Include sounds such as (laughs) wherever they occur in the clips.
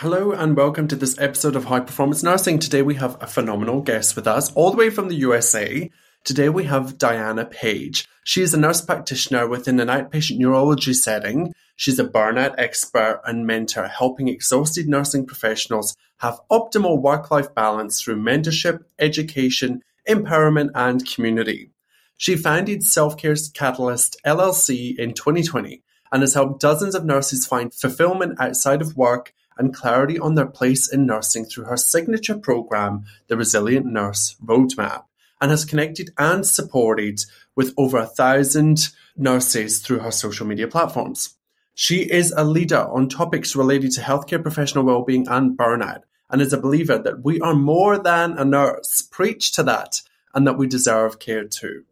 Hello and welcome to this episode of High Performance Nursing. Today we have a phenomenal guest with us, all the way from the USA. Today we have Diana Page. She is a nurse practitioner within an outpatient neurology setting. She's a burnout expert and mentor, helping exhausted nursing professionals have optimal work life balance through mentorship, education, empowerment, and community. She founded Self Care Catalyst LLC in 2020 and has helped dozens of nurses find fulfillment outside of work and clarity on their place in nursing through her signature program, the Resilient Nurse Roadmap, and has connected and supported with over a thousand nurses through her social media platforms. She is a leader on topics related to healthcare professional well-being and burnout, and is a believer that we are more than a nurse. Preach to that, and that we deserve care too.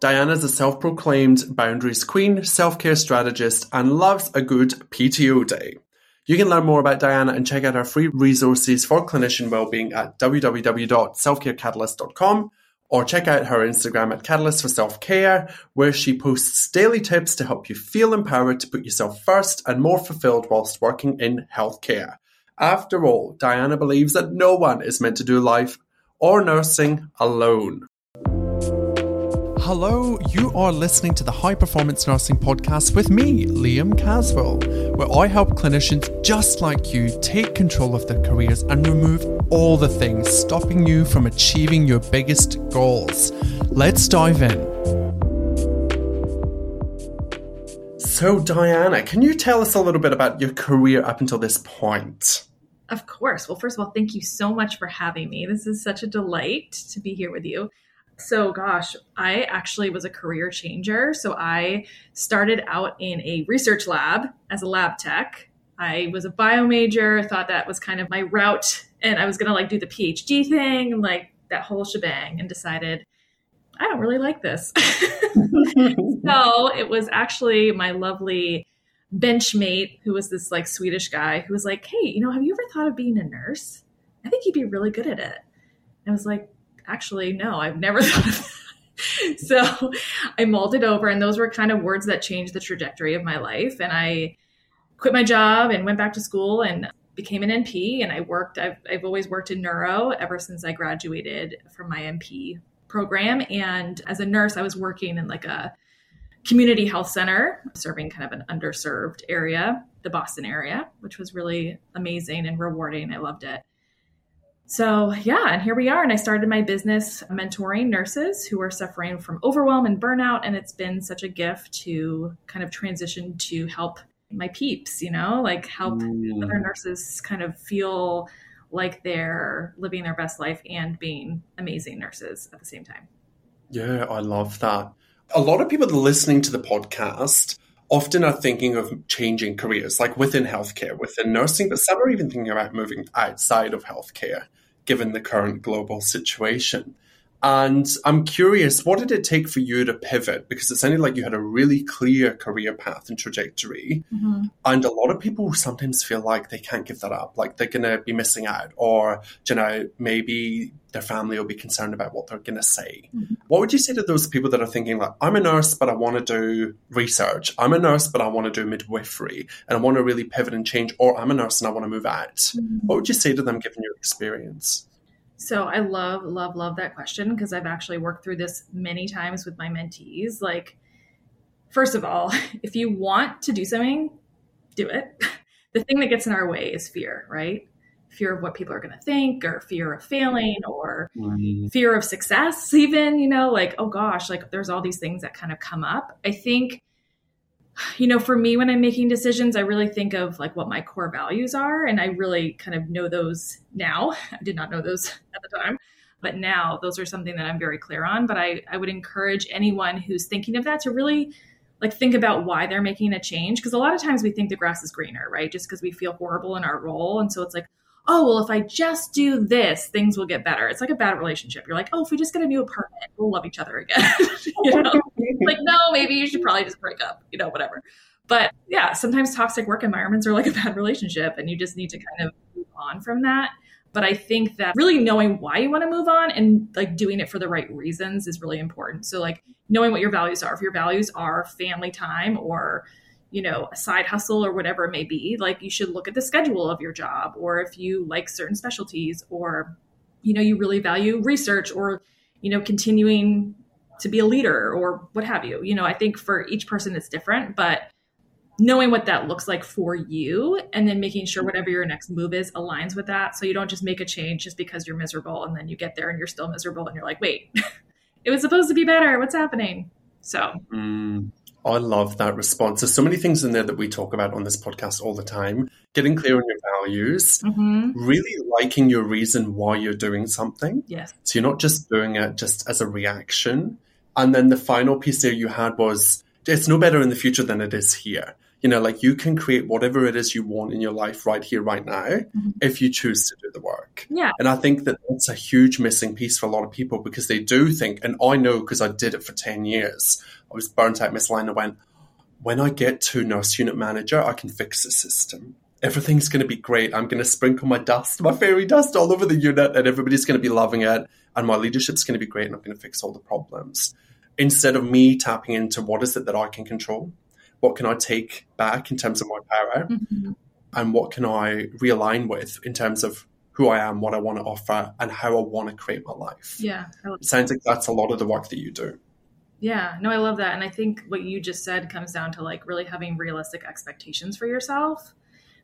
Diana is a self proclaimed boundaries queen, self care strategist, and loves a good PTO day. You can learn more about Diana and check out our free resources for clinician wellbeing at www.selfcarecatalyst.com or check out her Instagram at Catalyst for Self Care, where she posts daily tips to help you feel empowered to put yourself first and more fulfilled whilst working in healthcare. After all, Diana believes that no one is meant to do life or nursing alone. Hello, you are listening to the High Performance Nursing Podcast with me, Liam Caswell, where I help clinicians just like you take control of their careers and remove all the things stopping you from achieving your biggest goals. Let's dive in. So, Diana, can you tell us a little bit about your career up until this point? Of course. Well, first of all, thank you so much for having me. This is such a delight to be here with you. So, gosh, I actually was a career changer. So, I started out in a research lab as a lab tech. I was a bio major, thought that was kind of my route, and I was going to like do the PhD thing, like that whole shebang, and decided I don't really like this. (laughs) so, it was actually my lovely benchmate who was this like Swedish guy who was like, Hey, you know, have you ever thought of being a nurse? I think you'd be really good at it. I was like, actually, no, I've never (laughs) thought of that. so I mulled it over, and those were kind of words that changed the trajectory of my life. And I quit my job and went back to school and became an NP. And I worked, I've, I've always worked in neuro ever since I graduated from my NP program. And as a nurse, I was working in like a community health center, serving kind of an underserved area, the Boston area, which was really amazing and rewarding. I loved it. So, yeah, and here we are. And I started my business mentoring nurses who are suffering from overwhelm and burnout. And it's been such a gift to kind of transition to help my peeps, you know, like help mm. other nurses kind of feel like they're living their best life and being amazing nurses at the same time. Yeah, I love that. A lot of people listening to the podcast often are thinking of changing careers, like within healthcare, within nursing, but some are even thinking about moving outside of healthcare, given the current global situation. And I'm curious, what did it take for you to pivot? Because it sounded like you had a really clear career path and trajectory. Mm-hmm. And a lot of people sometimes feel like they can't give that up, like they're going to be missing out, or, you know, maybe their family will be concerned about what they're going to say. Mm-hmm. What would you say to those people that are thinking, like, I'm a nurse, but I want to do research? I'm a nurse, but I want to do midwifery and I want to really pivot and change, or I'm a nurse and I want to move out? Mm-hmm. What would you say to them given your experience? So I love, love, love that question because I've actually worked through this many times with my mentees. Like, first of all, (laughs) if you want to do something, do it. (laughs) The thing that gets in our way is fear, right? Fear of what people are going to think, or fear of failing, or mm-hmm. fear of success, (laughs) even, you know, like, oh gosh, like there's all these things that kind of come up. I think (sighs) you know, for me, when I'm making decisions, I really think of like what my core values are. And I really kind of know those now. (laughs) I did not know those (laughs) at the time, but now those are something that I'm very clear on. But I, I would encourage anyone who's thinking of that to really like think about why they're making a change. Cause a lot of times we think the grass is greener, right? Just because we feel horrible in our role. And so it's like, oh, well, if I just do this, things will get better. It's like a bad relationship. You're like, oh, if we just get a new apartment, we'll love each other again. (laughs) you know? like, no, maybe you should probably just break up, you know, whatever. But yeah, sometimes toxic work environments are like a bad relationship and you just need to kind of move on from that. But I think that really knowing why you want to move on and like doing it for the right reasons is really important. So like knowing what your values are. If your values are family time or you know, a side hustle or whatever it may be, like you should look at the schedule of your job or if you like certain specialties or you know, you really value research or you know, continuing to be a leader or what have you. You know, I think for each person it's different, but knowing what that looks like for you and then making sure whatever your next move is aligns with that. So you don't just make a change just because you're miserable and then you get there and you're still miserable and you're like, wait, (laughs) it was supposed to be better. What's happening? So. Mm, I love that response. There's so many things in there that we talk about on this podcast all the time. Getting clear on your values, mm-hmm. really liking your reason why you're doing something. Yes. So you're not just doing it just as a reaction. And then the final piece there you had was it's no better in the future than it is here you know, like you can create whatever it is you want in your life right here, right now, mm-hmm. if you choose to do the work. Yeah. And I think that that's a huge missing piece for a lot of people because they do think, and I know because I did it for 10 years, I was burnt out misaligned. I went, when I get to nurse unit manager, I can fix the system. Everything's going to be great. I'm going to sprinkle my dust, my fairy dust all over the unit, and everybody's going to be loving it. And my leadership's going to be great, and I'm going to fix all the problems. Instead of me tapping into what is it that I can control, what can I take back in terms of my power mm-hmm. and what can I realign with in terms of who I am, what I want to offer, and how I want to create my life. Yeah. It sounds like that's a lot of the work that you do. Yeah, no, I love that. And I think what you just said comes down to like really having realistic expectations for yourself.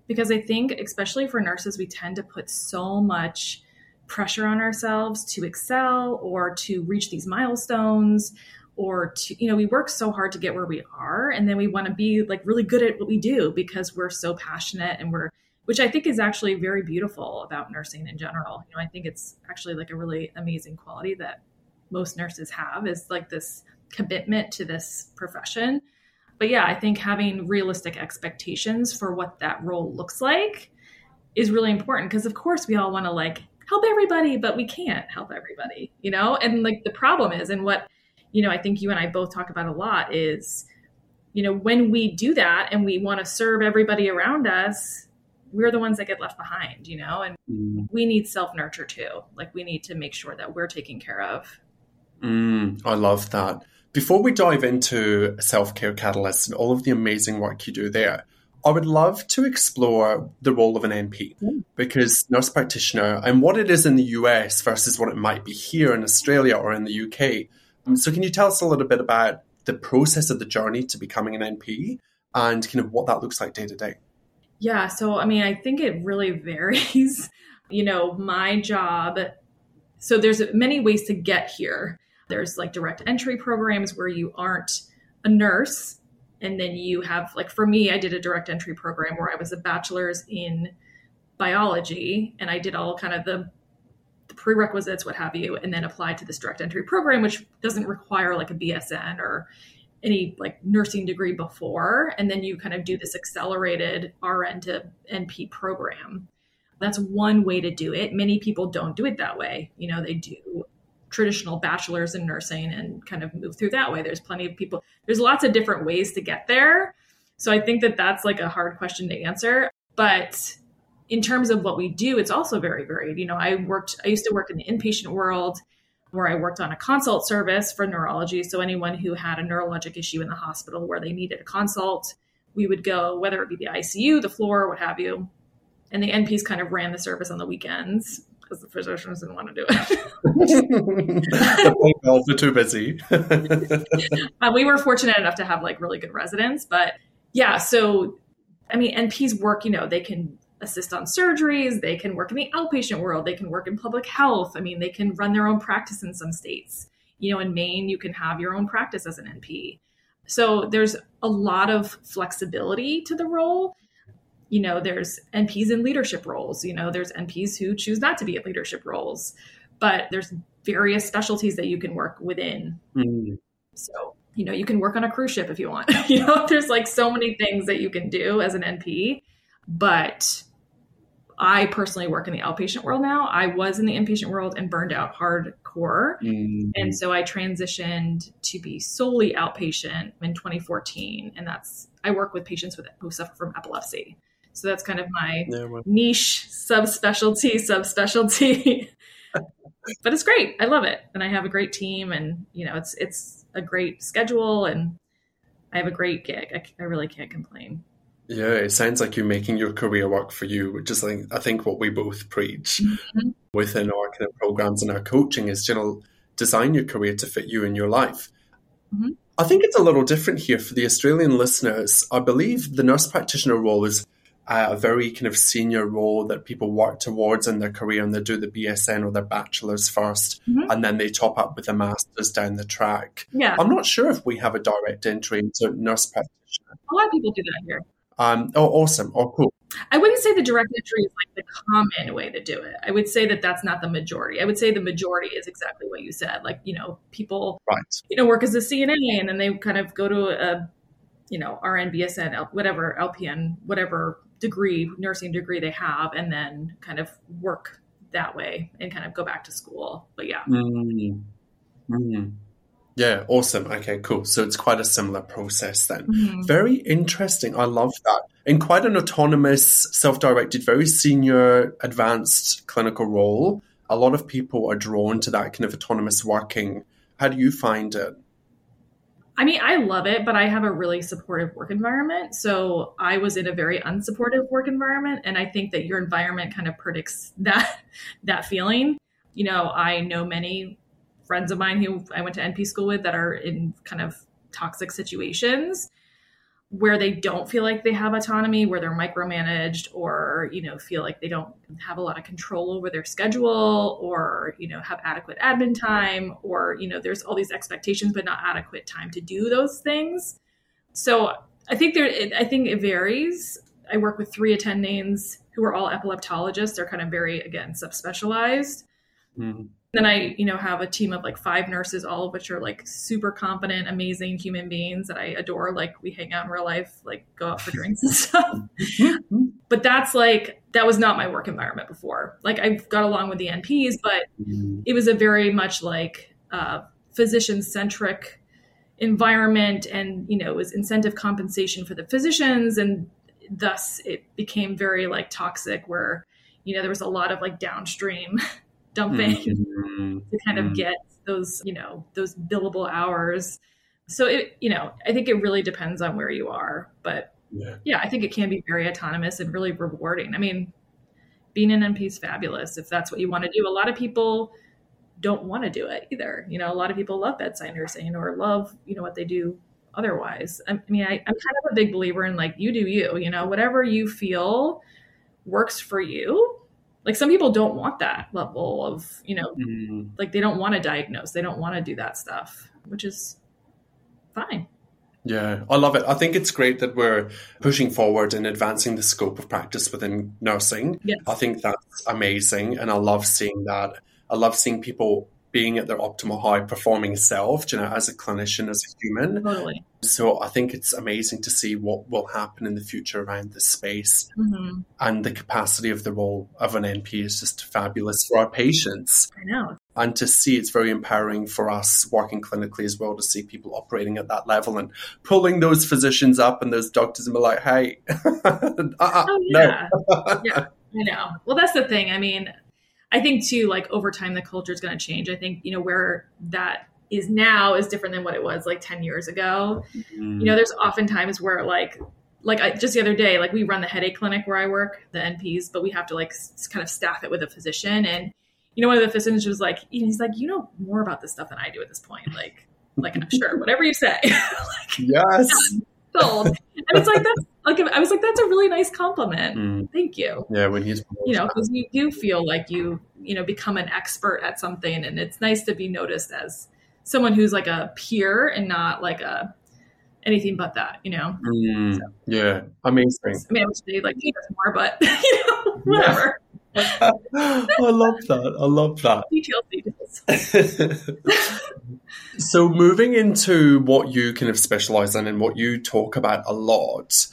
Because I think, especially for nurses, we tend to put so much pressure on ourselves to excel or to reach these milestones or to you know we work so hard to get where we are and then we want to be like really good at what we do because we're so passionate and we're which i think is actually very beautiful about nursing in general. You know i think it's actually like a really amazing quality that most nurses have is like this commitment to this profession. But yeah i think having realistic expectations for what that role looks like is really important because of course we all want to like help everybody but we can't help everybody you know? And like the problem is and what you know, I think you and I both talk about a lot is, you know, when we do that and we want to serve everybody around us, we're the ones that get left behind, you know, and mm. we need self nurture too. Like we need to make sure that we're taken care of. Mm, I love that. Before we dive into Self Care Catalyst and all of the amazing work you do there, I would love to explore the role of an NP mm. because nurse practitioner and what it is in the US versus what it might be here in Australia or in the UK Um, so, can you tell us a little bit about the process of the journey to becoming an NP and kind of what that looks like day to day? Yeah. So, I mean, I think it really (laughs) varies. you know, my job, so there's many ways to get here. There's like direct entry programs where you aren't a nurse. And then you have, like, for me, I did a direct entry program where I was a bachelor's in biology and I did all kind of the the prerequisites, what have you, and then apply to this direct entry program, which doesn't require like a BSN or any like nursing degree before. And then you kind of do this accelerated RN to NP program. That's one way to do it. Many people don't do it that way. You know, they do traditional bachelor's in nursing and kind of move through that way. There's plenty of people, there's lots of different ways to get there. So I think that that's like a hard question to answer. But in terms of what we do, it's also very varied. You know, I worked, I used to work in the inpatient world where I worked on a consult service for neurology. So anyone who had a neurologic issue in the hospital where they needed a consult, we would go, whether it be the ICU, the floor, what have you. And the NPs kind of ran the service on the weekends because the physicians didn't want to do it. (laughs) the they're too busy. (laughs) uh, we were fortunate enough to have like really good residents, but yeah. So, I mean, NPs work. You know, they can assist on surgeries, they can work in the outpatient world, they can work in public health. I mean, they can run their own practice in some states. You know, in Maine, you can have your own practice as an NP. So there's a lot of flexibility to the role. You know, there's NPs in leadership roles, you know, there's NPs who choose not to be in leadership roles, but there's various specialties that you can work within. Mm. So, you know, you can work on a cruise ship if you want. (laughs) you know, there's like so many things that you can do as an NP, but I personally work in the outpatient world now. I was in the inpatient world and burned out hardcore. Mm-hmm. And so I transitioned to be solely outpatient in 2014. And that's, I work with patients with, who suffer from epilepsy. So that's kind of my yeah, well. niche subspecialty, (laughs) subspecialty. (laughs) but it's great. I love it. And I have a great team and, you know, it's, it's a great schedule and I have a great gig. I, I really can't complain. Yeah, it sounds like you're making your career work for you, which is like I think what we both preach mm-hmm. within our kind of programs and our coaching is you know design your career to fit you and your life. Mm-hmm. I think it's a little different here for the Australian listeners. I believe the nurse practitioner role is a very kind of senior role that people work towards in their career and they do the BSN or their bachelor's 1st mm-hmm. and then they top up with a master's down the track. Yeah. I'm not sure if we have a direct entry into nurse practitioner. A lot of people do that here. Um, oh, awesome. Oh, cool. I wouldn't say the direct entry is like the common way to do it. I would say that that's not the majority. I would say the majority is exactly what you said. Like, you know, people, right. you know, work as a CNA and then they kind of go to a, you know, RN, BSN, whatever, LPN, whatever degree, nursing degree they have, and then kind of work that way and kind of go back to school. But yeah. Mm-hmm. Mm-hmm. Yeah, awesome. Okay, cool. So it's quite a similar process then. Mm-hmm. Very interesting. I love that. In quite an autonomous, self directed, very senior, advanced clinical role, a lot of people are drawn to that kind of autonomous working. How do you find it? I mean, I love it, but I have a really supportive work environment. So I was in a very unsupportive work environment, and I think that your environment kind of predicts (laughs) that that feeling. You know, I know many friends of mine who I went to NP school with that are in kind of toxic situations where they don't feel like they have autonomy, where they're micromanaged or, you know, feel like they don't have a lot of control over their schedule or, you know, have adequate admin time or, you know, there's all these expectations but not adequate time to do those things. So I think there, I think it varies. I work with three attendings who are all epileptologists. They're kind of very, again, subspecialized. Mm-hmm then I, you know, have a team of like five nurses, all of which are like super competent, amazing human beings that I adore. Like we hang out in real life, like go out for drinks and (laughs) stuff. but that's like that was not my work environment before. Like I got along with the NPs, but mm-hmm. it was a very much like uh, physician centric environment, and you know, it was incentive compensation for the physicians, and thus it became very like toxic, where you know there was a lot of like downstream (laughs) dumping (laughs) mm-hmm. to kind of mm-hmm. get those, you know, those billable hours. So it, you know, I think it really depends on where you are, but yeah. yeah, I think it can be very autonomous and really rewarding. I mean, being an NP is fabulous if that's what you want to do. A lot of people don't want to do it either. You know, a lot of people love bedside nursing or love, you know, what they do otherwise. I, mean, I, I'm kind of a big believer in like, you do you, you know, whatever you feel works for you like some people don't want that level of you know mm. like they don't want to diagnose they don't want to do that stuff which is fine yeah, I love it. I think it's great that we're pushing forward and advancing the scope of practice within nursing. Yes. I think that's amazing. And I love seeing that. I love seeing people being at their optimal high performing self, you know, as a clinician, as a human. Totally. So I think it's amazing to see what will happen in the future around this space. Mm-hmm. And the capacity of the role of an NP is just fabulous for our patients. I know. And to see it's very empowering for us working clinically as well to see people operating at that level and pulling those physicians up and those doctors and be like, hey, (laughs) uh-uh, oh, yeah. no. (laughs) yeah, I know. Well, that's the thing. I mean, I think too, like over time, the culture is going to change. I think, you know, where that is now is different than what it was like 10 years ago. Mm-hmm. You know, there's often times where like, like I, just the other day, like we run the headache clinic where I work, the NPs, but we have to like s- kind of staff it with a physician. And, you know, one of the physicians was like, he's like, you know more about this stuff than I do at this point. Like, like, sure, whatever you say. (laughs) like, yes. Sold. And it's like, that's like I was like, that's a really nice compliment. Mm. Thank you. Yeah, when he's you know because you do feel like you you know become an expert at something, and it's nice to be noticed as someone who's like a peer and not like a anything but that. You know. Mm. So, yeah, amazing. I mean, I wish they like teach us more, but (laughs) you know, whatever. (laughs) I love that. I love that. Details, details. (laughs) so, moving into what you kind of specialize in and what you talk about a lot,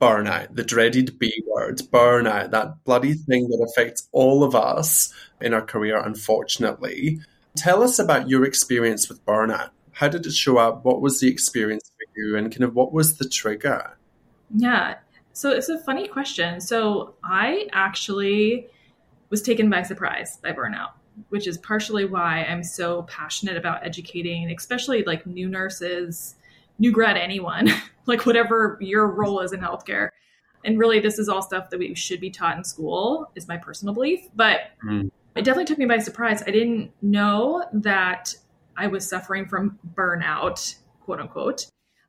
burnout, the dreaded B word, burnout, that bloody thing that affects all of us in our career, unfortunately. Tell us about your experience with burnout. How did it show up? What was the experience for you? And kind of what was the trigger? Yeah. So it's a funny question. So I actually was taken by surprise by burnout, which is partially why I'm so passionate about educating, especially like new nurses new grad anyone, (laughs) like whatever your role is in healthcare. And really, this is all stuff that we should be taught in school, is my personal belief. But mm. It definitely took me by surprise. I didn't know that I was suffering from burnout, quote unquote.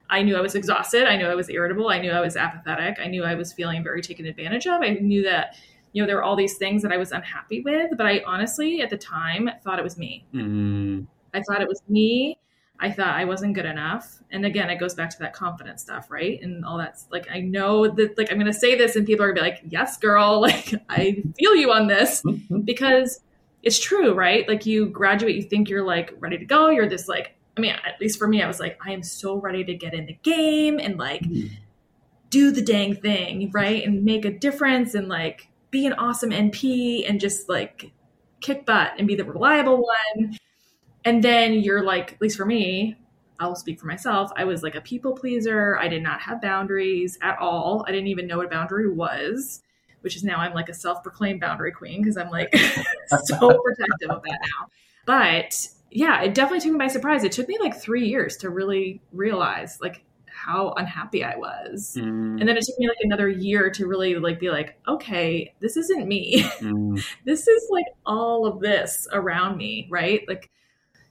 I knew I was exhausted. I knew I was irritable. I knew I was apathetic. I knew I was feeling very taken advantage of. I knew that, you know, there were all these things that I was unhappy with. But I honestly, at the time, thought it was me. Mm. I thought it was me. I thought I wasn't good enough. And again, it goes back to that confidence stuff, right? And all that's like, I know that, like, I'm going to say this and people are going to be like, yes, girl, (laughs) like, I feel you on this mm-hmm. because it's true, right? Like, you graduate, you think you're like ready to go. You're this, like, I mean, at least for me, I was like, I am so ready to get in the game and like mm-hmm. do the dang thing, right? And make a difference and like be an awesome NP and just like kick butt and be the reliable one and then you're like, at least for me, I'll speak for myself. I was like a people pleaser. I did not have boundaries at all. I didn't even know what a boundary was, which is now I'm like a self proclaimed boundary queen because I'm like (laughs) so (laughs) protective of that now. But yeah, it definitely took me by surprise. It took me like three years to really realize like how unhappy I was. Mm. And then it took me like another year to really like be like, okay, this isn't me. Mm. (laughs) this is like all of this around me, right? Like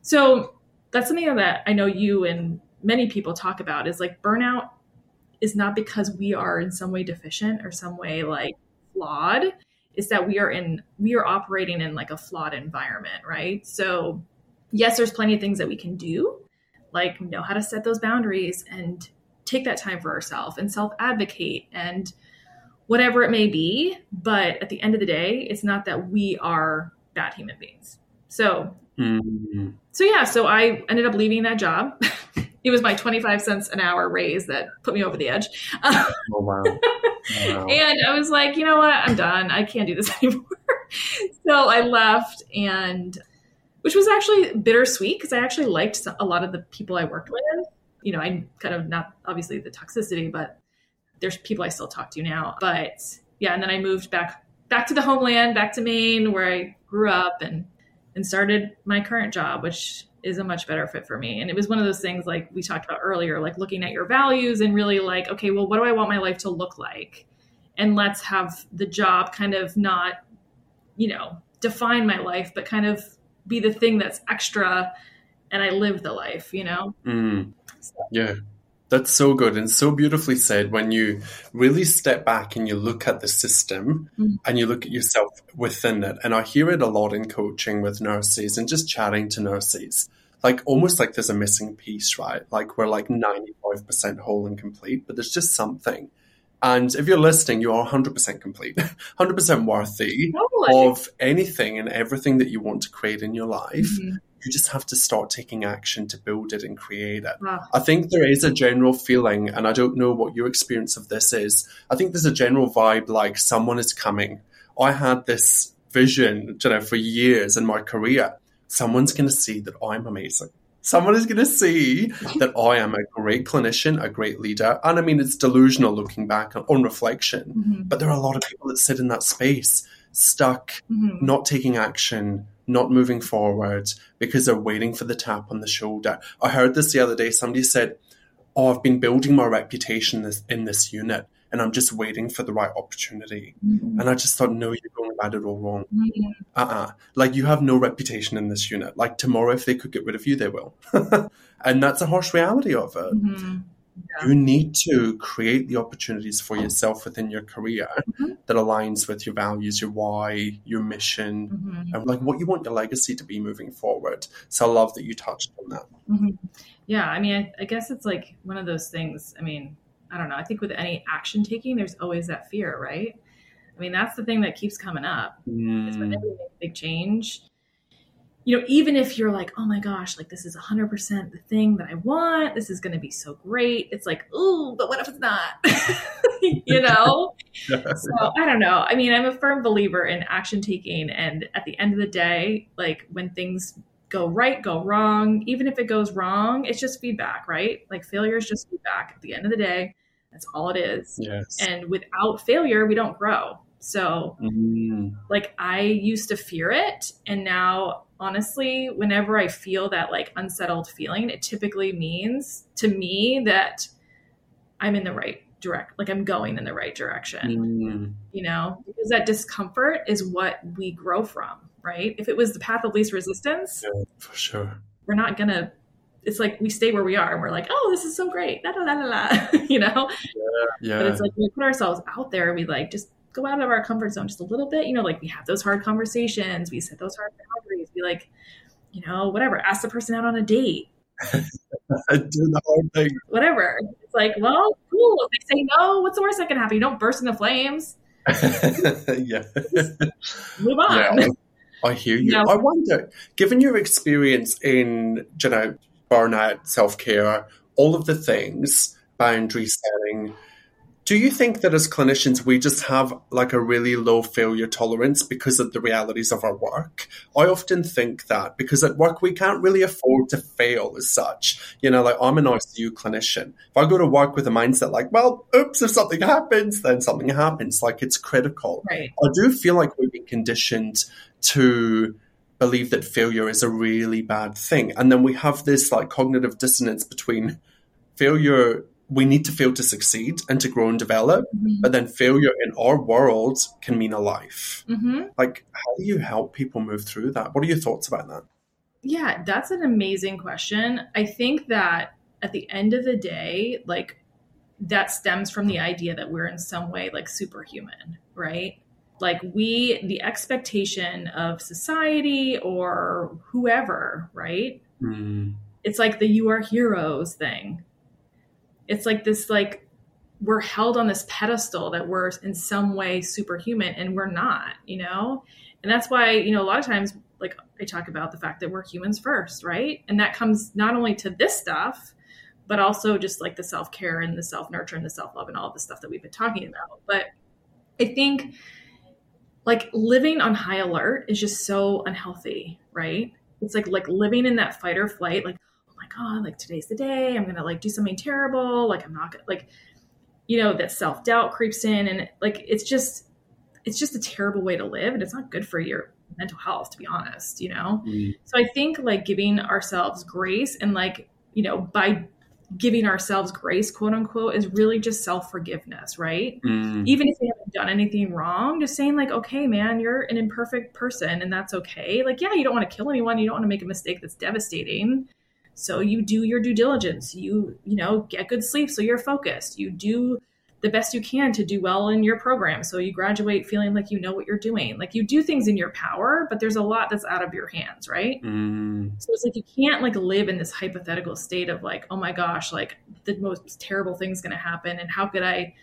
so that's something that I know you and many people talk about is like burnout is not because we are in some way deficient or some way like flawed. Is that we are in we are operating in like a flawed environment right? So yes there's plenty of things that we can do like know how to set those boundaries and take that time for ourselves and self advocate and whatever it may be. But at the end of the day it's not that we are bad human beings. So mm-hmm so yeah, so I ended up leaving that job. (laughs) it was my 25 cents an hour raise that put me over the edge. (laughs) oh, wow. wow. And I was like, you know what? I'm done. I can't do this (laughs) anymore. so I left and which was actually bittersweet because I actually liked a lot of the people I worked with. You know, I kind of not obviously the toxicity, but there's people I still talk to now. But yeah, and then I moved back back to the homeland, back to Maine where I grew up and and started my current job, which is a much better fit for me. And it was one of those things like we talked about earlier, like looking at your values and really like, okay, well, what do I want my life to look like? And let's have the job kind of not, you know, define my life, but kind of be the thing that's extra and I live the life, you know? Mm. So. Yeah. That's so good and so beautifully said when you really step back and you look at the system mm. and you look at yourself within it. And I hear it a lot in coaching with nurses and just chatting to nurses. Like almost like there's a missing piece, right? Like we're like 95% whole and complete, but there's just something. And if you're listening, you are 100% complete, (laughs) 100% worthy totally. of anything and everything that you want to create in your life. Mm-hmm you just have to start taking action to build it and create it. Wow. I think there is a general feeling, and I don't know what your experience of this is. I think there's a general vibe like someone is coming. I had this vision, you know, for years in my career. Someone's going to see that I'm amazing. Someone is going to see (laughs) that I am a great clinician, a great leader. And I mean, it's delusional looking back on, on reflection, mm-hmm. but there are a lot of people that sit in that space, stuck, mm-hmm. not taking action, not moving forward because they're waiting for the tap on the shoulder. I heard this the other day. Somebody said, Oh, I've been building my reputation this, in this unit and I'm just waiting for the right opportunity. Mm-hmm. And I just thought, no, you're going about it all wrong. Mm-hmm. Uh-uh. Like you have no reputation in this unit. Like tomorrow, if they could get rid of you, they will. (laughs) and that's a harsh reality of it. Mm-hmm. You need to create the opportunities for yourself within your career mm-hmm. that aligns with your values, your why, your mission, mm-hmm. and like what you want your legacy to be moving forward. So I love that you touched on that. Mm-hmm. Yeah, I mean, I, I guess it's like one of those things. I mean, I don't know. I think with any action taking, there's always that fear, right? I mean, that's the thing that keeps coming up. Mm. Is when they make a big change, you know, even if you're like, oh my gosh, like this is 100% the thing that I want, this is going to be so great. It's like, ooh, but what if it's not? (laughs) you know? (laughs) so I don't know. I mean, I'm a firm believer in action taking. And at the end of the day, like when things go right, go wrong, even if it goes wrong, it's just feedback, right? Like failure is just feedback at the end of the day. That's all it is. Yes. And without failure, we don't grow. So, mm. like, I used to fear it, and now honestly, whenever I feel that like unsettled feeling, it typically means to me that I'm in the right direct like I'm going in the right direction. Mm. You know, because that discomfort is what we grow from, right? If it was the path of least resistance, Yeah, for sure. we're not gonna it's like we stay where we are and we're like, oh, this is so great. La, la, la, la, la. you know? Yeah. But it's like we put ourselves out there, we like just go out of our comfort zone just a little bit. You know, like we have those hard conversations, we set those hard we like, you know, whatever, ask the person out on a date, (laughs) do the hard thing. whatever. It's like, well, cool. If they say no, what's the worst that can happen? You don't burst into flames. (laughs) yeah. (laughs) Move on. Yeah, I hear you. Yeah. I wonder, given your experience in, you know, burnout, self care, all of the things, boundary setting, do you think that as clinicians we just have like a really low failure tolerance because of the realities of our work? I often think that because at work we can't really afford to fail as such. You know, like I'm an ICU clinician. If I go to work with a mindset like, well, oops, if something happens, then something happens. Like it's critical. Right. I do feel like we've been conditioned to believe that failure is a really bad thing. And then we have this like cognitive dissonance between failure, we need to fail to succeed and to grow and develop, Mhm. but then failure in our world can mean a life. Mhm. Like, how do you help people move through that? What are your thoughts about that? Yeah, that's an amazing question. I think that at the end of the day, like that stems from the idea that we're in some way like superhuman, right? Like we, the expectation of society or whoever, right? It's like the you are heroes thing. It's like this, like, we're held on this pedestal that we're in some way superhuman and we're not, you know? And that's why, you know, a lot of times, like I talk about the fact that we're humans first, right? And that comes not only to this stuff, but also just like the self care and the self nurture and the self love and all the stuff that we've been talking mm-hmm. about. But I think like living on high alert is just so unhealthy, right? It's like like living in that fight or flight, like, my God, like today's the day, I'm gonna like do something terrible, like I'm not gonna like you know, that self doubt creeps in and like it's just it's just a terrible way to live and it's not good for your mental health to be honest you know? So i think like giving ourselves grace and like you know by giving ourselves grace quote unquote is really just self-forgiveness right? Mm. even if they haven't done anything wrong just saying like okay man you're an imperfect person and that's okay. Like yeah you don't want to kill anyone. You don't want to make a mistake that's devastating so you do your due diligence you you know get good sleep so you're focused you do the best you can to do well in your program so you graduate feeling like you know what you're doing like you do things in your power but there's a lot that's out of your hands right Mm. so it's like you can't like live in this hypothetical state of like, oh my gosh, like the most terrible thing's going to happen, and how could I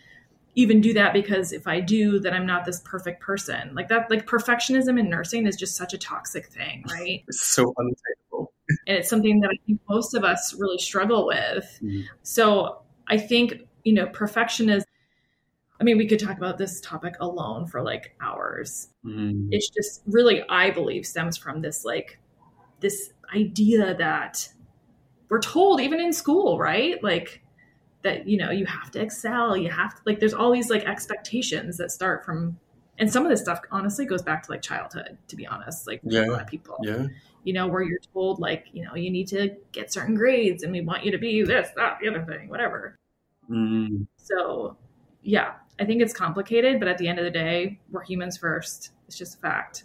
even do that? Because if I do, then I'm not this perfect person. Like that, like perfectionism in nursing is just such a toxic thing, right? It's (laughs) so unattainable. And it's something that I think most of us really struggle with. Mhm. So I think you know, perfectionism. I mean, we could talk about this topic alone for like hours Mm. it's just really i believe stems from this like this idea that we're told even in school right like that you know you have to excel you have to like there's all these like expectations that start from and some of this stuff honestly goes back to like childhood to be honest like Yeah. a lot of people Yeah. you know where you're told like you know you need to get certain grades and we want you to be this that the other thing whatever Mm. so yeah i think it's complicated but at the end of the day we're humans first it's just a fact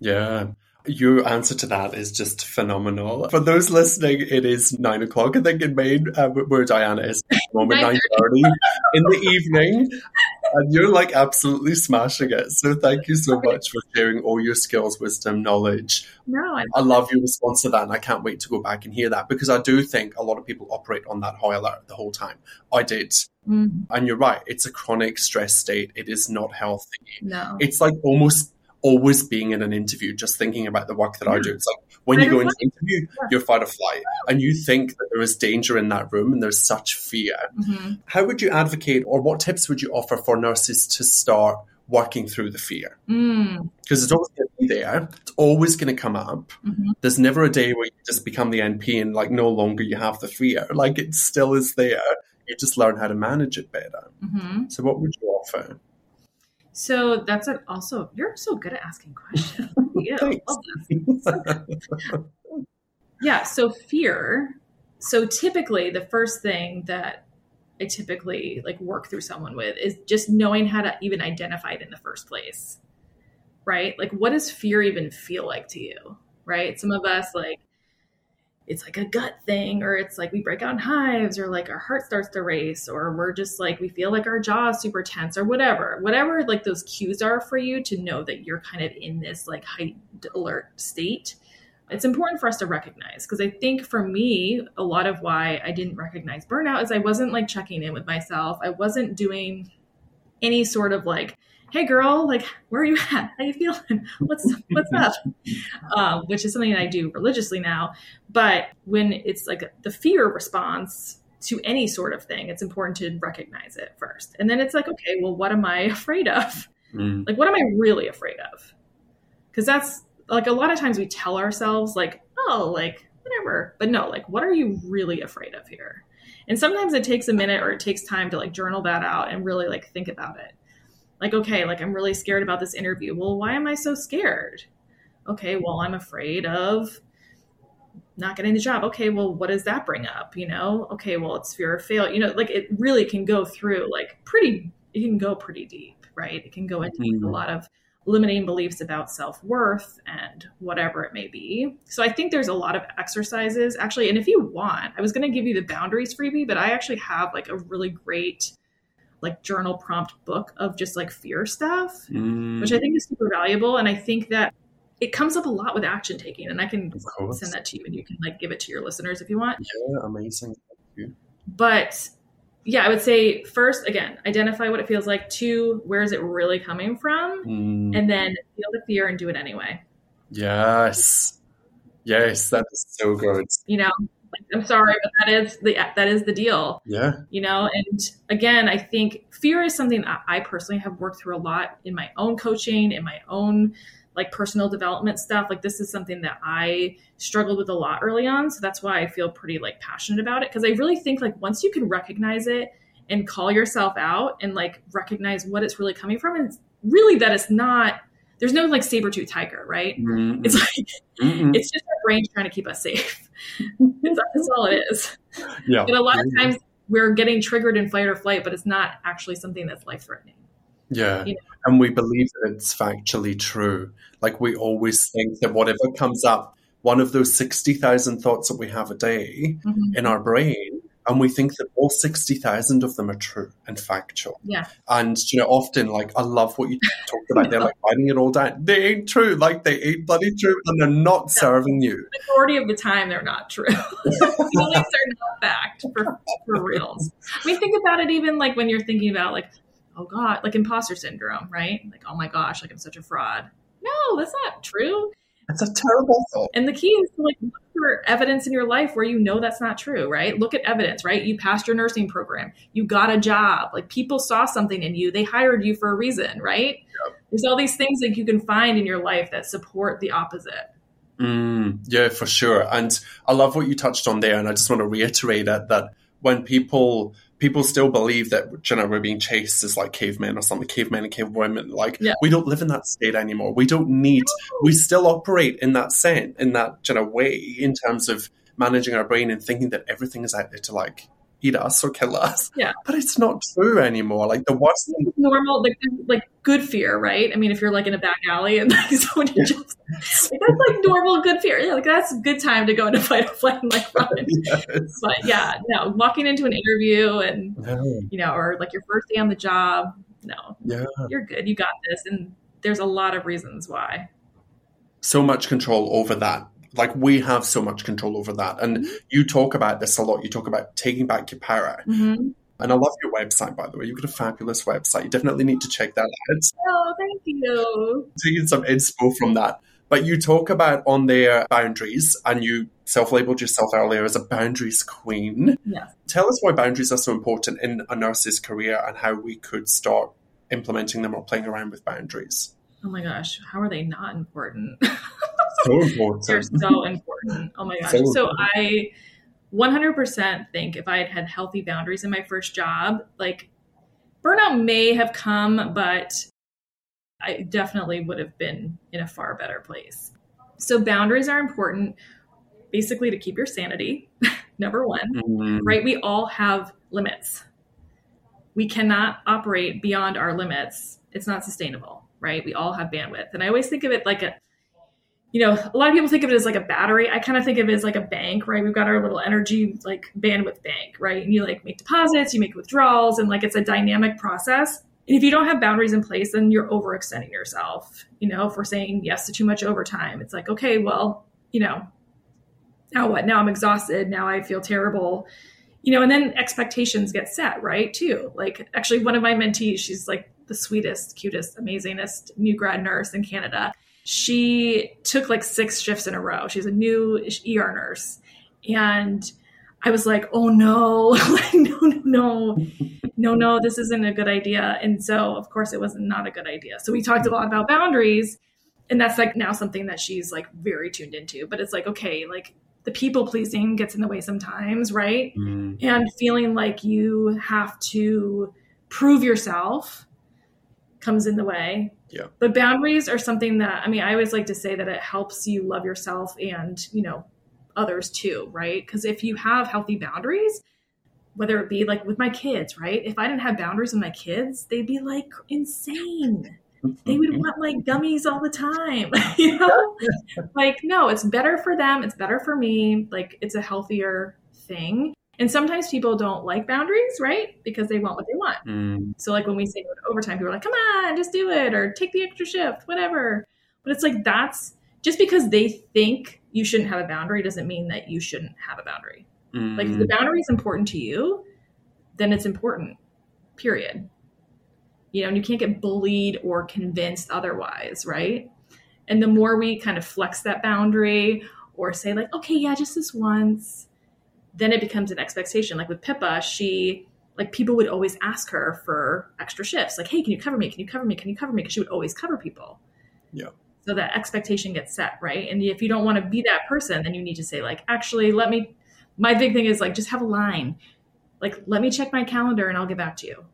Yeah. Your answer to that is just phenomenal. For those listening, it is nine o'clock, I think, in Maine, uh, where Diana is at the moment, (laughs) 9:30. 9.30 in the evening. And you're like absolutely smashing it. So thank you so much for sharing all your skills, wisdom, knowledge. no I I love your response to that, and I can't wait to go back and hear that because I do think a lot of people operate on that high alert the whole time. I did. Mhm. And you're right, it's a chronic stress state. It is not healthy No. it's like almost always being in an interview, just thinking about the work that I do. It's like when you go into an interview, you're fight or flight, and you think that there is danger in that room and there's such fear. Mhm. How would you advocate, or what tips would you offer for nurses to start working through the fear? Mm. Because it's always going to be there, it's always going to come up. Mhm. There's never a day where you just become the NP and like no longer you have the fear. Like it still is there. You just learn how to manage it better. Mhm. So, what would you offer? So that's an, also you're so good at asking questions. (laughs) yeah, yeah. So fear. So typically, the first thing that I typically like work through someone with is just knowing how to even identify it in the first place. Right? Like, what does fear even feel like to you? Right? Some of us like it's like a gut thing or it's like we break out in hives or like our heart starts to race or we're just like we feel like our jaw is super tense or whatever. Whatever like those cues are for you to know that you're kind of in this like heightened alert state it's important for us to recognize. Because i think for me a lot of why i didn't recognize burnout is i wasn't like checking in with myself. I wasn't doing any sort of like hey girl, like where are you at? How you feeling? (laughs) What's what's up? Um, which is something that I do religiously now. But when it's like the fear response to any sort of thing, it's important to recognize it first. And then it's like, okay, well, what am I (laughs) afraid of? Mm. Like, what am I really afraid of? Because that's like a lot of times we tell ourselves, like, oh, like whatever. But no, like, what are you really afraid of here? And sometimes it takes a minute or it takes time to like journal that out and really like think about it like okay like i'm really scared about this interview. Well why am i so scared? Okay well i'm afraid of not getting the job. Okay well what does that bring up you know? Okay well it's fear of failure you know like it really can go through like pretty it can go pretty deep right? It can go into mm-hmm. a lot of limiting beliefs about self-worth and whatever it may be. So i think there's a lot of exercises actually and if you want i was going to give you the boundaries freebie but i actually have like a really great like journal prompt book of just like fear stuff, mm. which I think is super valuable. And I think that it comes up a lot with action taking. And I can send that to you and you can like give it to your listeners if you want. Yeah, amazing. But yeah, I would say first, again, identify what it feels like. Two, where is it really coming from? Mm. And then feel the fear and do it anyway. Yes. Yes, that is so good. You know, I'm sorry, but that is the that is the deal. Yeah. You know, and again, I think fear is something that I personally have worked through a lot in my own coaching, in my own like personal development stuff. Like this is something that I struggled with a lot early on. So that's why I feel pretty like passionate about it. Cause I really think like once you can recognize it and call yourself out and like recognize what it's really coming from, and really that it's not there's no like saber tooth tiger, right? Mm-hmm. It's like mm-hmm. it's just our brain trying to keep us safe. That's all it is. Yeah. And a lot of times we're getting triggered in fight or flight, but it's not actually something that's life threatening. Yeah. You know? And we believe that it's factually true. Like we always think that whatever comes up, one of those 60,000 thoughts that we have a day mm-hmm. in our brain and we think that all 60,000 of them are true and factual. Yeah. And, you know, often, like, I love what you talked about. They're like (laughs) writing it all down. They ain't true. Like, they ain't bloody true and they're not yeah. serving you. The majority of the time, they're not true. (laughs) At they're not fact for, for reals. I mean, think about it even like when you're thinking about, like, oh God, like imposter syndrome, right? Like, oh my gosh, like I'm such a fraud. No, that's not true. It's a terrible thought. And the key is to like look for evidence in your life where you know that's not true, right? Look at evidence, right? You passed your nursing program, you got a job, like people saw something in you, they hired you for a reason, right? Yep. There's all these things that you can find in your life that support the opposite. Mm, yeah, for sure. And I love what you touched on there. And I just want to reiterate it that when people people still believe that you know we're being chased as like cavemen or something, cavemen and cavewomen. Like yeah. we don't live in that state anymore. We don't need. We still operate in that sense, in that you know way, in terms of managing our brain and thinking that everything is out there to like eat us or kill us. Yeah. But it's not true anymore. Like the worst thing. Normal, like, like good fear, right? I mean, if you're like in a back alley and like (laughs) someone yeah. just, like, that's like normal good fear. Yeah, like that's a good time to go into fight or flight and like (laughs) run. yes. But yeah, no, walking into an interview and, no. you know, or like your first day on the job, no. Yeah. You're good. You got this. And there's a lot of reasons why. So much control over that like we have so much control over that. And mm-hmm. you talk about this a lot. You talk about taking back your power. Mm-hmm. And I love your website, by the way. You've got a fabulous website. You definitely need to check that out. Oh, thank you. Taking some inspo from that. But you talk about on their boundaries, and you self labeled yourself earlier as a boundaries queen. Yeah. Tell us why boundaries are so important in a nurse's career and how we could start implementing them or playing around with boundaries. Oh my gosh, how are they not important? (laughs) so (laughs) important. They're so important. Oh my gosh. So, so I 100% think if I had had healthy boundaries in my first job, like burnout may have come, but I definitely would have been in a far better place. So boundaries are important basically to keep your sanity. (laughs) Number one, mm-hmm. right? We all have limits. We cannot operate beyond our limits. It's not sustainable, right? We all have bandwidth. And I always think of it like a, you know, a lot of people think of it as like a battery. I kind of think of it as like a bank, right? We've got our little energy like bandwidth bank, right? And you like make deposits, you make withdrawals, and like it's a dynamic process. And if you don't have boundaries in place, then you're overextending yourself. You know, if we're saying yes to too much overtime, it's like, okay, well, you know, now what? Now I'm exhausted. Now I feel terrible. You know, and then expectations get set, right? Too. Like, actually, one of my mentees, she's like the sweetest, cutest, amazingest new grad nurse in Canada. She took like six shifts in a row. She's a new ER nurse. And I was like, oh no, (laughs) like, no, no, no, no, no, this isn't a good idea. And so, of course, it was not a good idea. So we talked a lot about boundaries. And that's like now something that she's like very tuned into. But it's like, okay, like the people pleasing gets in the way sometimes, right? Mm. And feeling like you have to prove yourself comes in the way. Yeah. But boundaries are something that I mean, I always like to say that it helps you love yourself and, you know, others too, right? Because if you have healthy boundaries, whether it be like with my kids, right? If I didn't have boundaries with my kids, they'd be like insane they would want like gummies all the time (laughs) you know like no it's better for them it's better for me like it's a healthier thing and sometimes people don't like boundaries right because they want what they want mm. so like when we say overtime people are like come on just do it or take the extra shift whatever but it's like that's just because they think you shouldn't have a boundary doesn't mean that you shouldn't have a boundary mm. like if the boundary is important to you then it's important period you know, and you can't get bullied or convinced otherwise, right? And the more we kind of flex that boundary or say, like, okay, yeah, just this once, then it becomes an expectation. Like with Pippa, she, like, people would always ask her for extra shifts. Like, hey, can you cover me? Can you cover me? Can you cover me? Because she would always cover people. Yeah. So that expectation gets set, right? And if you don't want to be that person, then you need to say, like, actually, let me, my big thing is like, just have a line. Like, let me check my calendar and I'll get back to you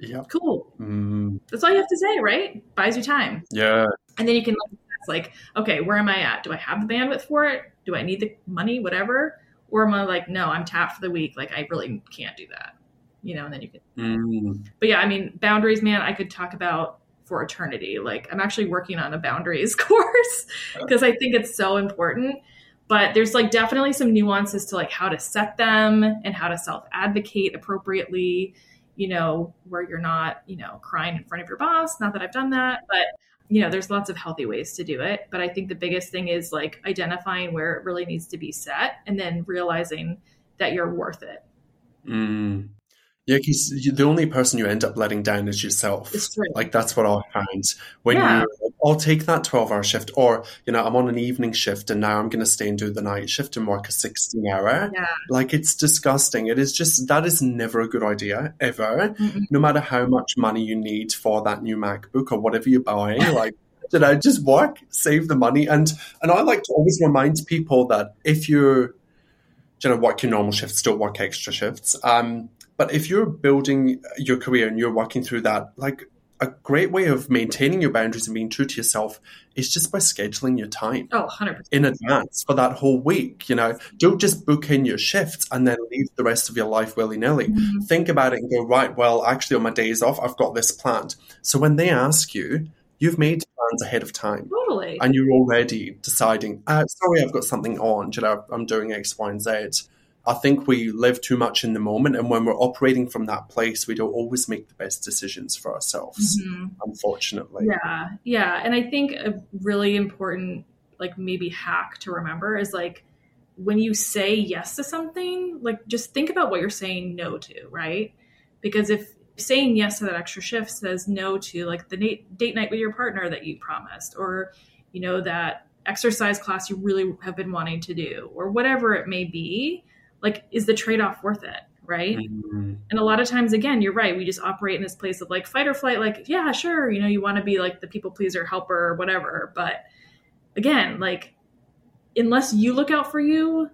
yeah. Cool. Mm. That's all you have to say, right? Buys you time. Yeah. And then you can like like, okay, where am I at? Do I have the bandwidth for it? Do I need the money? Whatever. Or am I like, no, I'm tapped for the week. Like I really can't do that. You know, and then you can. Mm. But yeah, I mean, boundaries, man. I could talk about for eternity. Like I'm actually working on a boundaries (laughs) course because I think it's so important. But there's like definitely some nuances to like how to set them and how to self advocate appropriately you know, where you're not, you know, crying in front of your boss. Not that I've done that, but you know, there's lots of healthy ways to do it. But I think the biggest thing is like identifying where it really needs to be set and then realizing that you're worth it. Mm. Yeah, because the only person you end up letting down is yourself. Like that's what I find when yeah. you. I'll take that twelve-hour shift, or you know, I'm on an evening shift, and now I'm going to stay and do the night shift and work a sixteen-hour. Yeah. Like it's disgusting. It is just that is never a good idea ever. Mm-hmm. No matter how much money you need for that new MacBook or whatever you're buying, (laughs) like. You know, just work, save the money, and and I like to always remind people that if you're, you know, work your normal shifts, don't work extra shifts. Um, but if you're building your career and you're working through that, like a great way of maintaining your boundaries and being true to yourself is just by scheduling your time. Oh, 100%. In advance for that whole week. You know, don't just book in your shifts and then leave the rest of your life willy nilly. Mm-hmm. Think about it and go, right, well, actually, on my days off, I've got this planned. So when they ask you, you've made plans ahead of time. Totally. And you're already deciding, uh, sorry, I've got something on. You know, I'm doing X, Y, and Z. I think we live too much in the moment, and when we're operating from that place, we don't always make the best decisions for ourselves. Mm-hmm. Unfortunately, yeah, yeah, and I think a really important, like maybe hack to remember is like when you say yes to something, like just think about what you're saying no to, right? Because if saying yes to that extra shift says no to like the date, date night with your partner that you promised, or you know that exercise class you really have been wanting to do, or whatever it may be like is the trade-off worth it right mm-hmm. and a lot of times again you're right we just operate in this place of like fight or flight like yeah sure you know you want to be like the people pleaser helper or whatever but again like unless you look out for you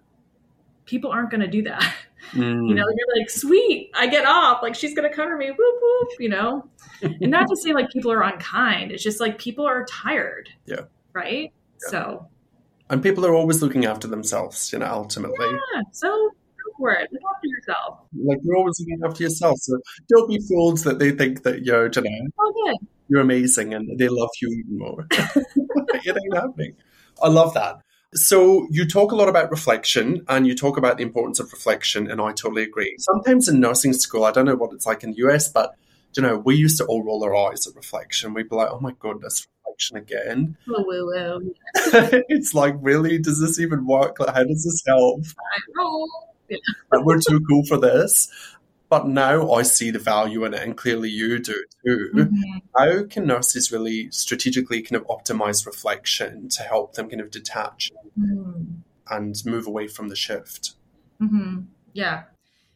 people aren't going to do that Mm. You know, you're like, sweet, I get off. Like she's gonna cover me, whoop whoop, you know. and not to say like people are unkind. It's just like people are tired. Yeah. Right? Yeah. So And people are always looking after themselves, you know, ultimately. yeah, so go for it. Look after yourself. Like you're always looking after yourself. So don't be fooled that they think that you're, you know, Oh you're amazing and they love you even more. (laughs) it ain't happening. I love that. So you talk a lot about reflection and you talk about the importance of reflection, and I totally agree. Sometimes in nursing school, I don't know what it's like in the US, but you know, we used to all roll our eyes at reflection. We'd be like, "Oh my goodness, again." Woo woo woo. it's like, really, does this even work? Like, how does this help? Like, we're too cool for this. But now I see the value in it, and clearly you do too. Mhm. How can nurses really strategically kind of optimize reflection to help them kind of detach Mhm. and move away from the shift? hmm Yeah.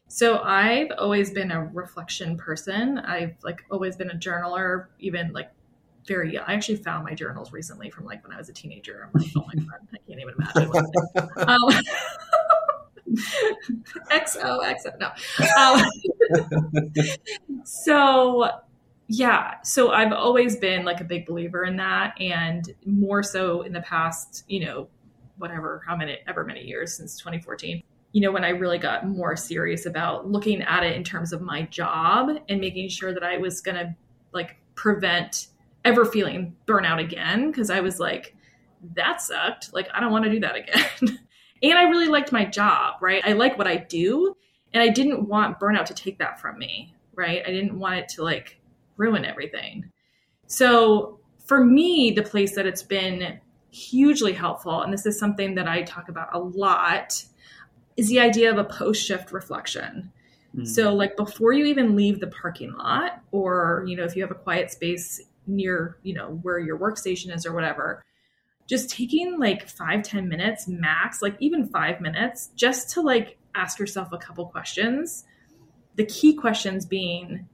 So I've always been a reflection person. I've like always been a journaler, even like very young. I actually found my journals recently from like when I was a teenager. I'm like, oh my god, I can't even imagine. (laughs) Um, (laughs) XO, XO, no. Um, (laughs) so yeah, so I've always been like a big believer in that, and more so in the past, you know, whatever, how many, ever many years since 2014 you know, when I really got more serious about looking at it in terms of my job and making sure that I was going to like prevent ever feeling burnout again. Cause I was like, that sucked. Like, I don't want to do that again. (laughs) and I really liked my job, right? I like what I do. And I didn't want burnout to take that from me, right? I didn't want it to like ruin everything. So for me, the place that it's been hugely helpful, and this is something that I talk about a lot is the idea of a post shift reflection. Mm. So, like before you even leave the parking lot, or you know, if you have a quiet space near, you know, where your workstation is or whatever, just taking like five, ten minutes max, like even five minutes, just to like ask yourself a couple questions. The key questions being,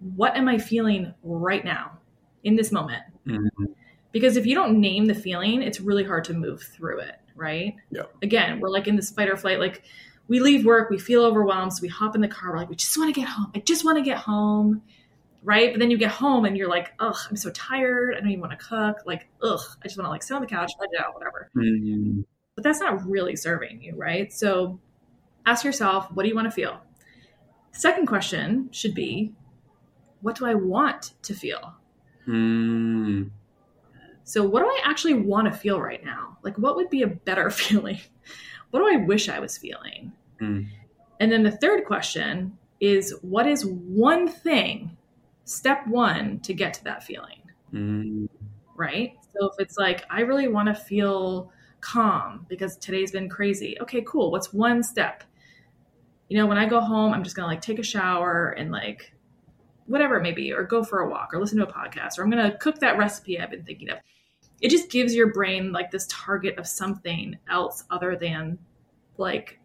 what am I feeling right now in this moment? Mhm. Because if you don't name the feeling, it's really hard to move through it, right? Yeah. Again, we're like in this fight or flight. Like we leave work, we feel overwhelmed, so we hop in the car. We're like, we just want to get home. I just want to get home, right? But then you get home and you're like, ugh, I'm so tired. I don't even want to cook. Like, ugh, I just want to like sit on the couch, let it out, whatever. Mm. But that's not really serving you, right? So ask yourself, what do you want to feel? Second question should be, what do I want to feel? Mm. So, what do I actually want to feel right now? Like, what would be a better (laughs) feeling? What do I wish I was feeling? Mm. And then the third question is, what is one thing, step one, to get to that feeling? Mm. Right? So, if it's like, I really want to feel calm because today's been crazy. Okay, cool. What's one step? You know, when I go home, I'm just going to like take a shower and like whatever it may be, or go for a walk or listen to a podcast, or I'm going to cook that recipe I've been thinking of it just gives your brain like this target of something else other than like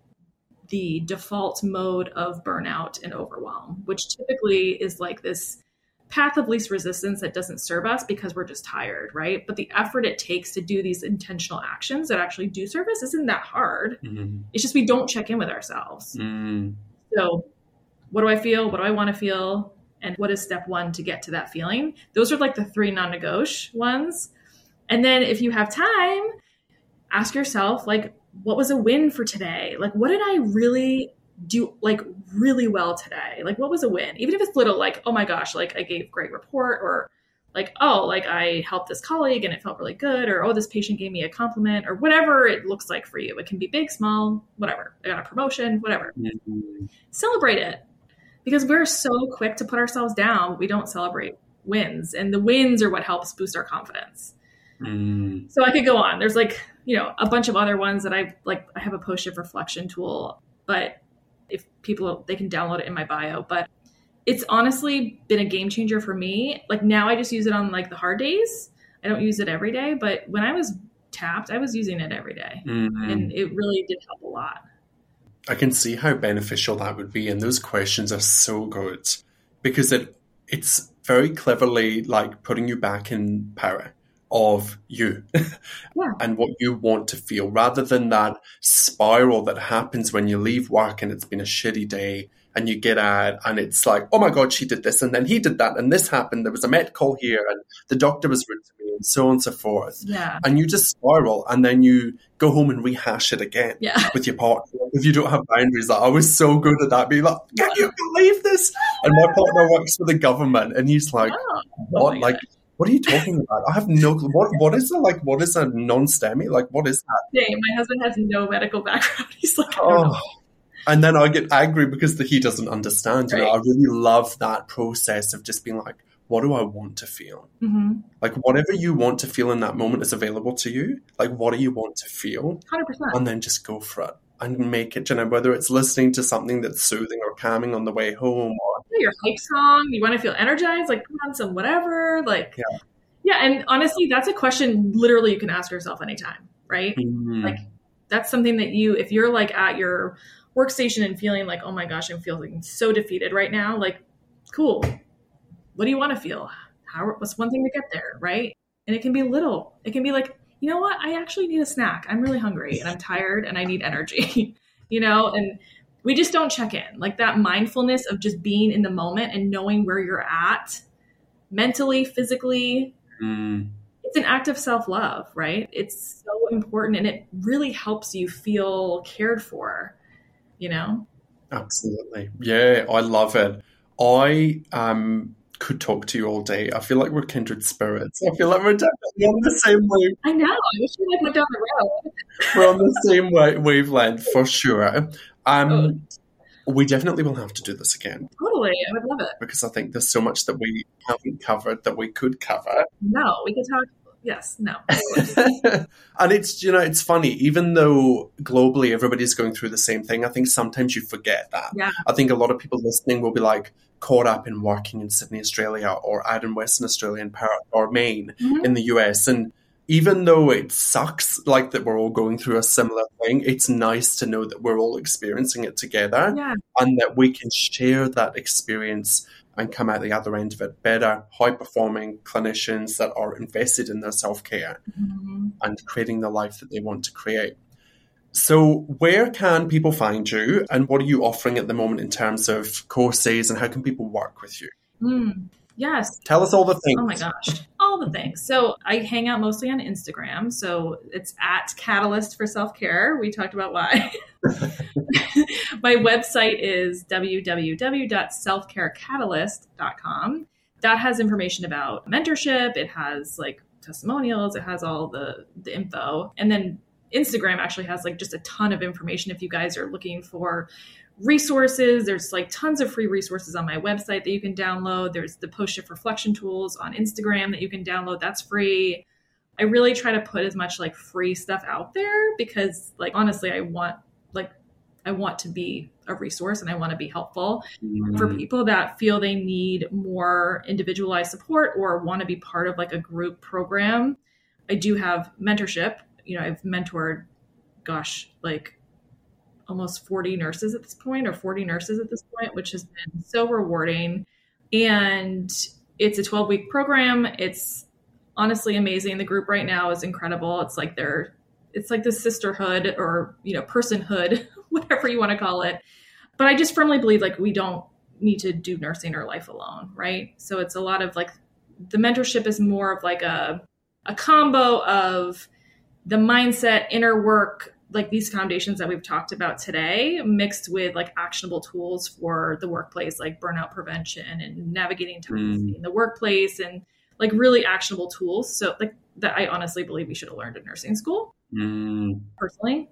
the default mode of burnout and overwhelm, which typically is like this path of least resistance that doesn't serve us because we're just tired, right? But the effort it takes to do these intentional actions that actually do serve us isn't that hard. Mm. It's just we don't check in with ourselves. Mm. So, what do I feel? What do I want to feel? And what is step one to get to that feeling? Those are like the three non negotiable ones. And then if you have time, ask yourself, like, what was a win for today? Like, what did I really do, like, really well today? Like, what was a win? Even if it's little, like, oh my gosh, like, I gave great report, or like, oh, like, I helped this colleague and it felt really good, or oh, this patient gave me a compliment, or whatever it looks like for you. It can be big, small, whatever. I got a promotion, whatever. Mm. Celebrate it because we're so quick to put ourselves down. We don't celebrate wins, and the wins are what helps boost our confidence. Mm. So I could go on. There's like, you know, a bunch of other ones that I like I have a post shift reflection tool, but if people they can download it in my bio, but it's honestly been a game changer for me. Like now I just use it on like the hard days. I don't use it every day, but when I was tapped, I was using it every day. Mm. And it really did help a lot. I can see how beneficial that would be, and those questions are so good because it it's very cleverly like putting you back in power of you (laughs) Yeah. and what you want to feel rather than that spiral that happens when you leave work and it's been a shitty day and you get out and it's like, oh my God, she did this and then he did that and this happened. There was a med call here and the doctor was rude to me and so on and so forth. Yeah. And you just spiral and then you go home and rehash it again Yeah. (laughs) with your partner if you don't have boundaries. Like, I was so good at that, being like, can you believe this? And my partner works for the government and he's like, Oh, what? Oh my like, what are you talking about? I have no clue. What, what is it? Like, what is a non-STEMI? Like, what is that? Same. My husband has no medical background. (laughs) He's like, I don't know. Oh. And then I get angry because the, he doesn't understand. You know, I really love that process of just being like, what do I want to feel? Mhm. Like, whatever you want to feel in that moment is available to you. Like, what do you want to feel? 100%. And then just go for it and make it, you know, whether it's listening to something that's soothing or calming on the way home or your hype song. You want to feel energized, like put on some whatever. Like, Yeah. yeah. And honestly, that's a question literally you can ask yourself anytime, right? Mm. Like, that's something that you, if you're like at your workstation and feeling like, oh my gosh, I'm feeling so defeated right now, like, cool. What do you want to feel? How, what's one thing to get there, right? And it can be little. It can be like, you know what? I actually need a snack. I'm really hungry and I'm tired and I need energy, (laughs) you know? And we just don't check in. Like that mindfulness of just being in the moment and knowing where you're at mentally, physically, Mm. it's an act of self love, right? It's so important and it really helps you feel cared for, you know? Absolutely. Yeah, I love it. I um could talk to you all day. I feel like we're kindred spirits. I feel like we're definitely on the same wave. I know. I wish we like went down the road. We're on the same wa- wavelength for sure. Um, Oh. we definitely will have to do this again Totally. I would love it. because I think there's so much that we haven't covered that we could cover. No, we could talk. Yes, no. (laughs) and it's you know it's funny even though globally everybody's going through the same thing i think sometimes you forget that Yeah. i think a lot of people listening will be like caught up in working in sydney australia or out in western australia in Perth or maine Mhm. in the us and even though it sucks like that we're all going through a similar thing it's nice to know that we're all experiencing it together Yeah. and that we can share that experience and come out the other end of it better high performing clinicians that are invested in their self-care Mhm. and creating the life that they want to create. So, where can people find you, and what are you offering at the moment in terms of courses, and how can people work with you? Mm. Yes. Tell us all the things. Oh my gosh. All the things. So I hang out mostly on Instagram. So it's at Catalyst for Self Care. We talked about why. (laughs) my website is www.selfcarecatalyst.com. That has information about mentorship. It has like testimonials. It has all the, the info. And then Instagram actually has like just a ton of information if you guys are looking for resources. There's like tons of free resources on my website that you can download. There's the post shift reflection tools on Instagram that you can download. That's free. I really try to put as much like free stuff out there because like honestly, I want like I want to be a resource and I want to be helpful for Mm, people that feel they need more individualized support or want to be part of like a group program. I do have mentorship. You know, I've mentored, gosh, like almost 40 nurses at this point or 40 nurses at this point, which has been so rewarding. And it's a 12 week program. It's honestly amazing. The group right now is incredible. It's like they're, it's like the sisterhood or, you know, personhood, (laughs) whatever you want to call it. But I just firmly believe like we don't need to do nursing or life alone, right? So it's a lot of like the mentorship is more of like a a combo of the mindset, inner work, like these foundations that we've talked about today, mixed with like actionable tools for the workplace, like burnout prevention and navigating toxicity Mm. in the workplace and like really actionable tools. So like that I honestly believe we should have learned in nursing school mm, personally.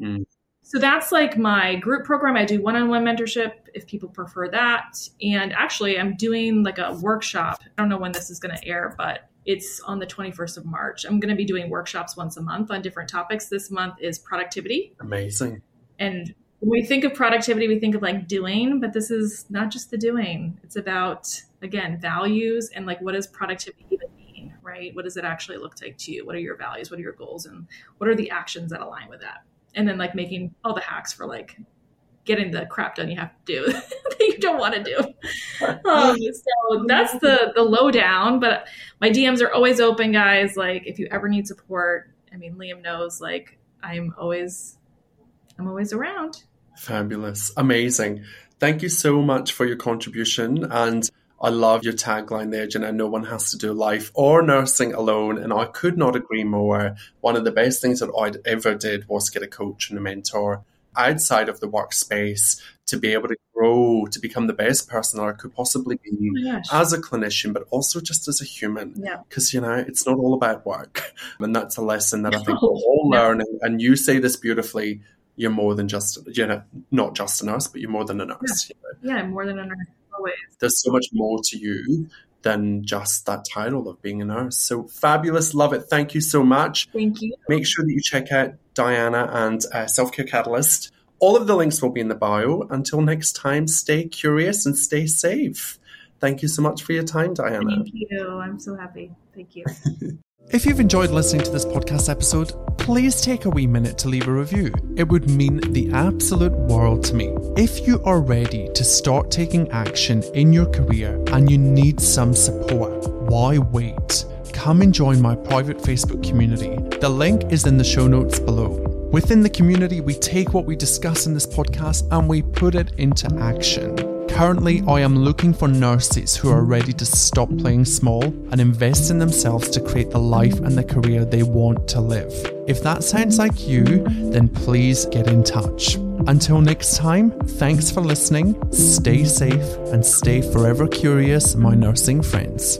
Mm. So that's like my group program. I do one on one mentorship if people prefer that. And actually, I'm doing like a workshop. I don't know when this is going to air, but it's on the 21st of March. I'm going to be doing workshops once a month on different topics. This month is productivity. amazing. And when we think of productivity, we think of like doing, but this is not just the doing. It's about, again, values and like what does productivity even mean, right? What does it actually look like to you? What are your values? What are your goals? And what are the actions that align with that? And then like making all the hacks for like getting the crap done you have to do (laughs) that you don't want to do. Um, so that's the the lowdown. But my DMs are always open, guys. Like if you ever need support, I mean, Liam knows. Like I'm always, I'm always around. Fabulous, amazing. Thank you so much for your contribution and. I love your tagline there, Jenna. No one has to do life or nursing alone. And I could not agree more. One of the best things that I'd ever did was get a coach and a mentor outside of the workspace to be able to grow to become the best person that I could possibly be Oh as a clinician, but also just as a human. Yeah. Because, you know, it's not all about work. (laughs) And that's a lesson that I think we're all no. learning. And you say this beautifully. You're more than just, you know, not just a nurse, but you're more than a nurse. You know? Yeah, more than a nurse always. There's so much more to you than just that title of being a nurse. So fabulous. Love it. Thank you so much. Thank you. Make sure that you check out Diana and uh, Self Care Catalyst. All of the links will be in the bio. Until next time, stay curious and stay safe. Thank you so much for your time, Diana. Thank you. I'm so happy. Thank you. (laughs) If you've enjoyed listening to this podcast episode, please take a wee minute to leave a review. It would mean the absolute world to me. If you are ready to start taking action in your career and you need some support, why wait? Come and join my private Facebook community. The link is in the show notes below. Within the community, we take what we discuss in this podcast and we put it into action. Currently, I am looking for nurses who are ready to stop playing small and invest in themselves to create the life and the career they want to live. If that sounds like you, then please get in touch. Until next time, thanks for listening, stay safe, and stay forever curious, my nursing friends.